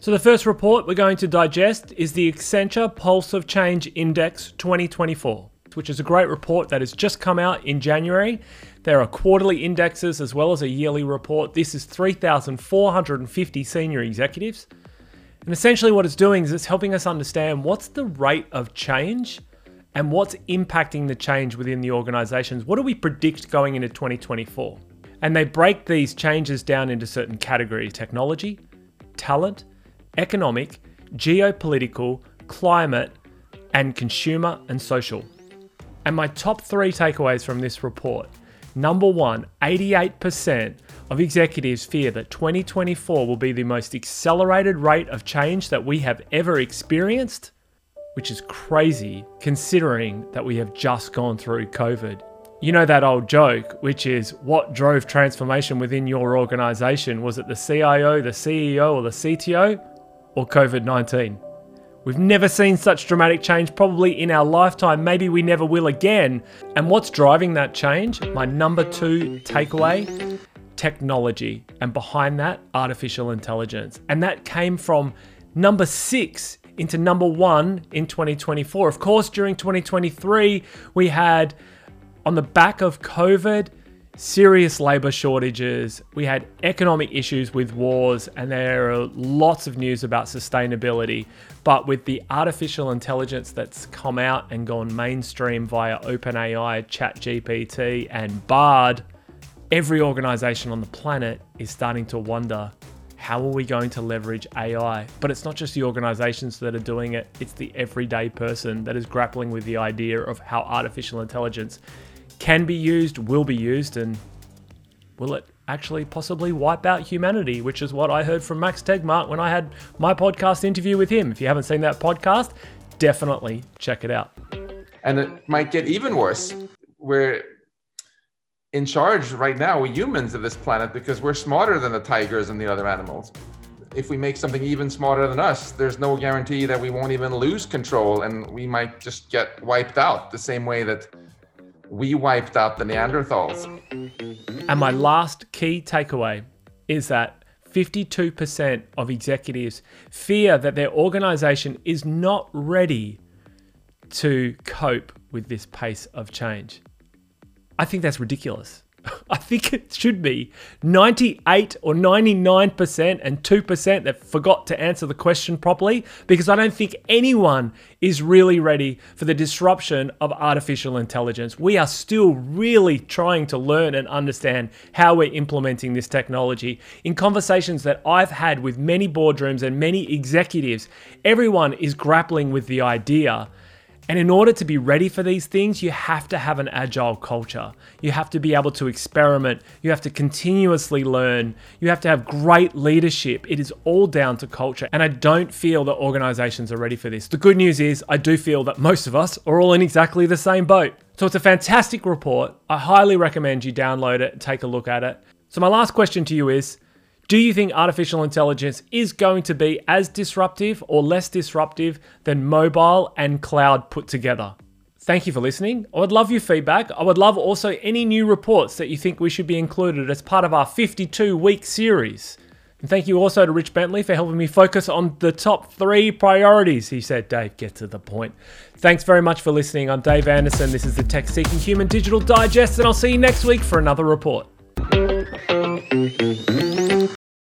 So, the first report we're going to digest is the Accenture Pulse of Change Index 2024, which is a great report that has just come out in January. There are quarterly indexes as well as a yearly report. This is 3,450 senior executives. And essentially, what it's doing is it's helping us understand what's the rate of change and what's impacting the change within the organizations. What do we predict going into 2024? And they break these changes down into certain categories technology, talent, economic, geopolitical, climate, and consumer and social. And my top three takeaways from this report number one, 88% of executives fear that 2024 will be the most accelerated rate of change that we have ever experienced, which is crazy considering that we have just gone through COVID. You know that old joke, which is what drove transformation within your organization? Was it the CIO, the CEO, or the CTO? Or COVID 19. We've never seen such dramatic change probably in our lifetime. Maybe we never will again. And what's driving that change? My number two takeaway technology. And behind that, artificial intelligence. And that came from number six into number one in 2024. Of course, during 2023, we had on the back of COVID, serious labor shortages, we had economic issues with wars, and there are lots of news about sustainability. But with the artificial intelligence that's come out and gone mainstream via OpenAI, ChatGPT, and Bard, every organization on the planet is starting to wonder how are we going to leverage AI? But it's not just the organizations that are doing it, it's the everyday person that is grappling with the idea of how artificial intelligence can be used, will be used, and will it actually possibly wipe out humanity, which is what I heard from Max Tegmark when I had my podcast interview with him. If you haven't seen that podcast, definitely check it out. And it might get even worse. We're in charge right now, we humans of this planet, because we're smarter than the tigers and the other animals. If we make something even smarter than us, there's no guarantee that we won't even lose control and we might just get wiped out the same way that we wiped out the Neanderthals. And my last key takeaway is that 52% of executives fear that their organization is not ready to cope with this pace of change. I think that's ridiculous. I think it should be 98 or 99% and 2% that forgot to answer the question properly because I don't think anyone is really ready for the disruption of artificial intelligence. We are still really trying to learn and understand how we're implementing this technology. In conversations that I've had with many boardrooms and many executives, everyone is grappling with the idea and in order to be ready for these things, you have to have an agile culture. You have to be able to experiment. You have to continuously learn. You have to have great leadership. It is all down to culture. And I don't feel that organizations are ready for this. The good news is, I do feel that most of us are all in exactly the same boat. So it's a fantastic report. I highly recommend you download it, take a look at it. So, my last question to you is do you think artificial intelligence is going to be as disruptive or less disruptive than mobile and cloud put together? Thank you for listening. I would love your feedback. I would love also any new reports that you think we should be included as part of our 52 week series. And thank you also to Rich Bentley for helping me focus on the top three priorities. He said, Dave, get to the point. Thanks very much for listening. I'm Dave Anderson. This is the Tech Seeking Human Digital Digest, and I'll see you next week for another report.